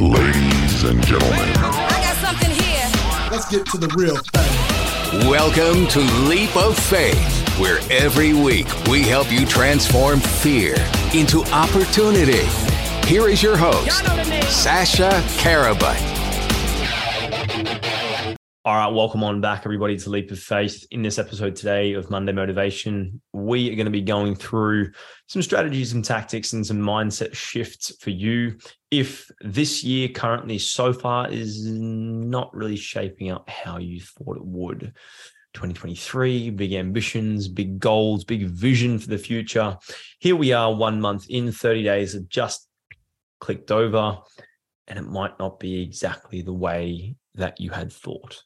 Ladies and gentlemen, I got something here. Let's get to the real thing. Welcome to Leap of Faith, where every week we help you transform fear into opportunity. Here is your host, Sasha Karabut. All right, welcome on back, everybody, to Leap of Faith. In this episode today of Monday Motivation, we are going to be going through some strategies and tactics and some mindset shifts for you. If this year currently so far is not really shaping up how you thought it would, 2023, big ambitions, big goals, big vision for the future. Here we are, one month in, 30 days have just clicked over, and it might not be exactly the way that you had thought.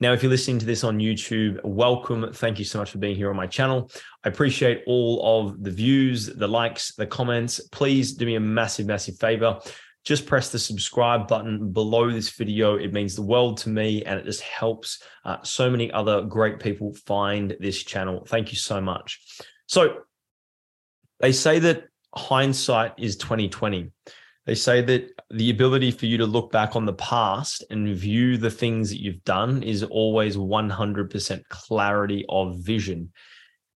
Now, if you're listening to this on YouTube, welcome. Thank you so much for being here on my channel. I appreciate all of the views, the likes, the comments. Please do me a massive, massive favor. Just press the subscribe button below this video. It means the world to me and it just helps uh, so many other great people find this channel. Thank you so much. So, they say that hindsight is 2020. They say that the ability for you to look back on the past and view the things that you've done is always 100% clarity of vision.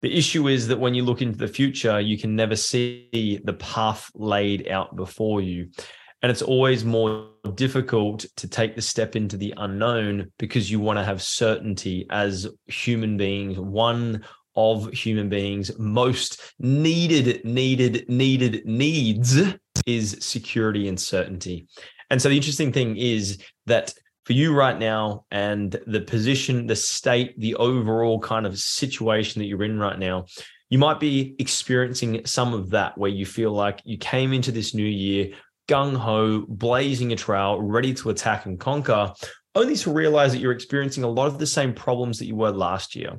The issue is that when you look into the future, you can never see the path laid out before you. And it's always more difficult to take the step into the unknown because you want to have certainty as human beings. One of human beings' most needed, needed, needed needs is security and certainty. And so the interesting thing is that for you right now and the position, the state, the overall kind of situation that you're in right now, you might be experiencing some of that where you feel like you came into this new year gung ho, blazing a trail, ready to attack and conquer, only to realize that you're experiencing a lot of the same problems that you were last year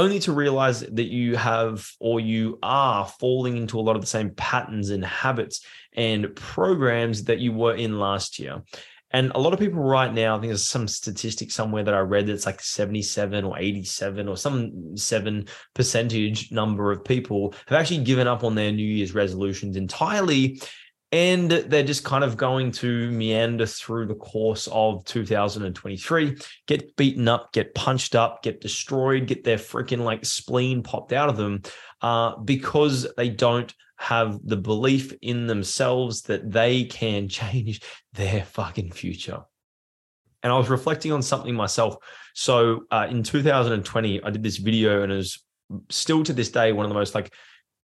only to realize that you have or you are falling into a lot of the same patterns and habits and programs that you were in last year. And a lot of people right now, I think there's some statistic somewhere that I read that's like 77 or 87 or some seven percentage number of people have actually given up on their New Year's resolutions entirely and they're just kind of going to meander through the course of 2023 get beaten up get punched up get destroyed get their freaking like spleen popped out of them uh, because they don't have the belief in themselves that they can change their fucking future. And i was reflecting on something myself. So uh, in 2020 i did this video and it was still to this day one of the most like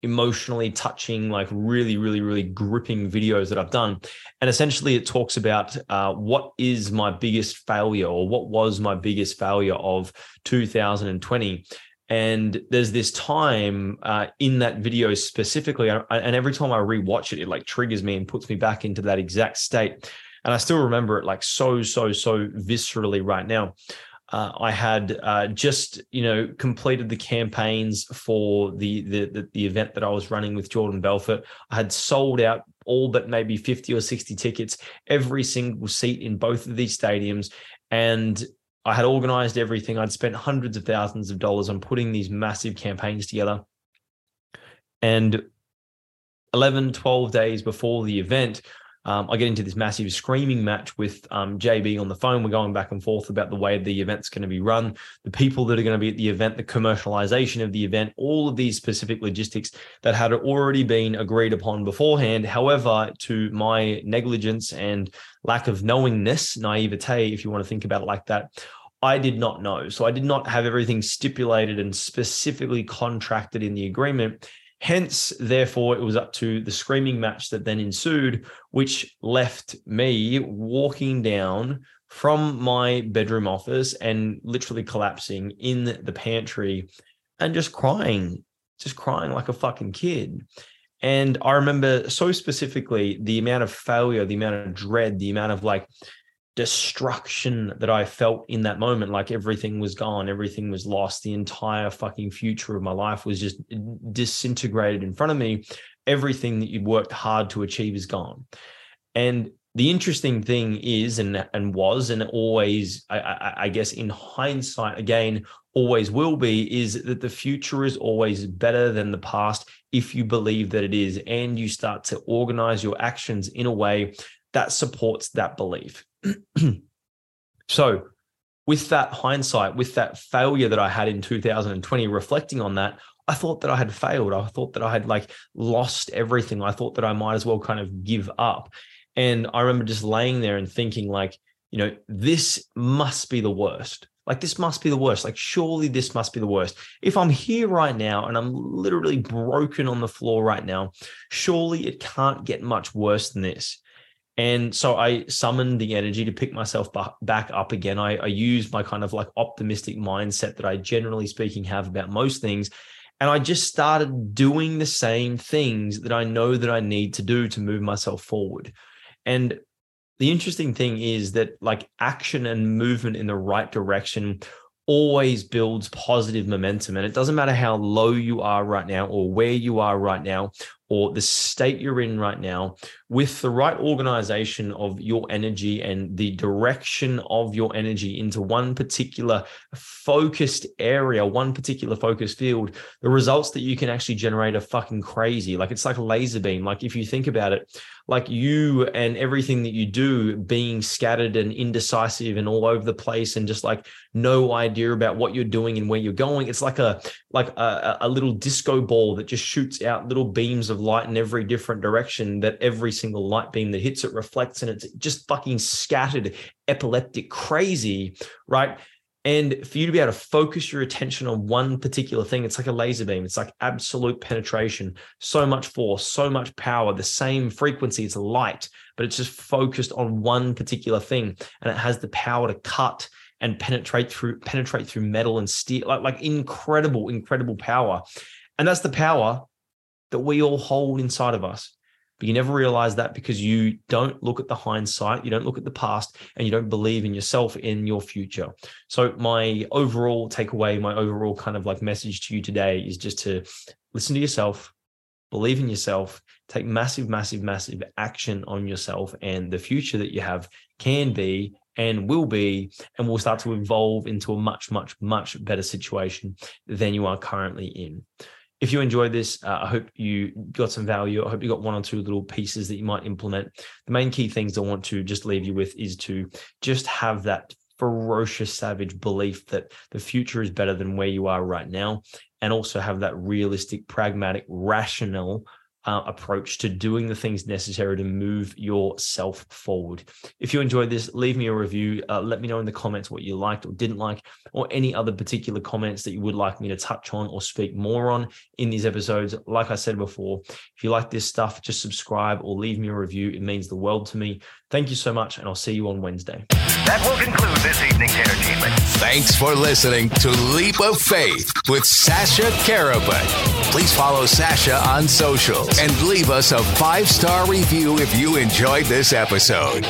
emotionally touching, like really, really, really gripping videos that I've done. And essentially, it talks about uh, what is my biggest failure or what was my biggest failure of 2020. And there's this time uh, in that video specifically, and every time I rewatch it, it like triggers me and puts me back into that exact state. And I still remember it like so, so, so viscerally right now uh, I had uh, just you know completed the campaigns for the, the, the event that I was running with Jordan Belfort. I had sold out all but maybe fifty or sixty tickets, every single seat in both of these stadiums, and I had organized everything. I'd spent hundreds of thousands of dollars on putting these massive campaigns together, and 11, 12 days before the event, um, I get into this massive screaming match with um, JB on the phone. We're going back and forth about the way the event's going to be run, the people that are going to be at the event, the commercialization of the event, all of these specific logistics that had already been agreed upon beforehand. However, to my negligence and lack of knowingness, naivete, if you want to think about it like that, I did not know. So I did not have everything stipulated and specifically contracted in the agreement. Hence, therefore, it was up to the screaming match that then ensued, which left me walking down from my bedroom office and literally collapsing in the pantry and just crying, just crying like a fucking kid. And I remember so specifically the amount of failure, the amount of dread, the amount of like destruction that I felt in that moment. Like everything was gone, everything was lost. The entire fucking future of my life was just disintegrated in front of me. Everything that you'd worked hard to achieve is gone. And the interesting thing is, and and was, and always, I, I, I guess, in hindsight, again, always will be, is that the future is always better than the past if you believe that it is, and you start to organize your actions in a way that supports that belief. so, with that hindsight, with that failure that I had in 2020, reflecting on that, I thought that I had failed. I thought that I had like lost everything. I thought that I might as well kind of give up. And I remember just laying there and thinking, like, you know, this must be the worst. Like, this must be the worst. Like, surely this must be the worst. If I'm here right now and I'm literally broken on the floor right now, surely it can't get much worse than this. And so I summoned the energy to pick myself back up again. I, I used my kind of like optimistic mindset that I generally speaking have about most things. And I just started doing the same things that I know that I need to do to move myself forward. And the interesting thing is that like action and movement in the right direction always builds positive momentum. And it doesn't matter how low you are right now or where you are right now or the state you're in right now, with the right organization of your energy and the direction of your energy into one particular focused area, one particular focused field, the results that you can actually generate are fucking crazy. Like it's like a laser beam. Like if you think about it, like you and everything that you do being scattered and indecisive and all over the place and just like no idea about what you're doing and where you're going. It's like a like a, a little disco ball that just shoots out little beams of light in every different direction that every single light beam that hits it reflects and it's just fucking scattered epileptic crazy right? And for you to be able to focus your attention on one particular thing it's like a laser beam. It's like absolute penetration. So much force so much power the same frequency it's light but it's just focused on one particular thing and it has the power to cut and penetrate through penetrate through metal and steel like, like incredible incredible power and that's the power that we all hold inside of us. But you never realize that because you don't look at the hindsight, you don't look at the past, and you don't believe in yourself in your future. So, my overall takeaway, my overall kind of like message to you today is just to listen to yourself, believe in yourself, take massive, massive, massive action on yourself, and the future that you have can be and will be, and will start to evolve into a much, much, much better situation than you are currently in if you enjoyed this, uh, I hope you got some value. I hope you got one or two little pieces that you might implement. The main key things I want to just leave you with is to just have that ferocious, savage belief that the future is better than where you are right now, and also have that realistic, pragmatic, rational uh, approach to doing the things necessary to move yourself forward. If you enjoyed this, leave me a review. Uh, let me know in the comments what you liked or didn't like, or any other particular comments that you would like me to touch on or speak more on in these episodes. Like I said before, if you like this stuff, just subscribe or leave me a review. It means the world to me. Thank you so much, and I'll see you on Wednesday. That will conclude this evening's entertainment. Thanks for listening to Leap of Faith with Sasha Karabut. Please follow Sasha on socials and leave us a five star review if you enjoyed this episode.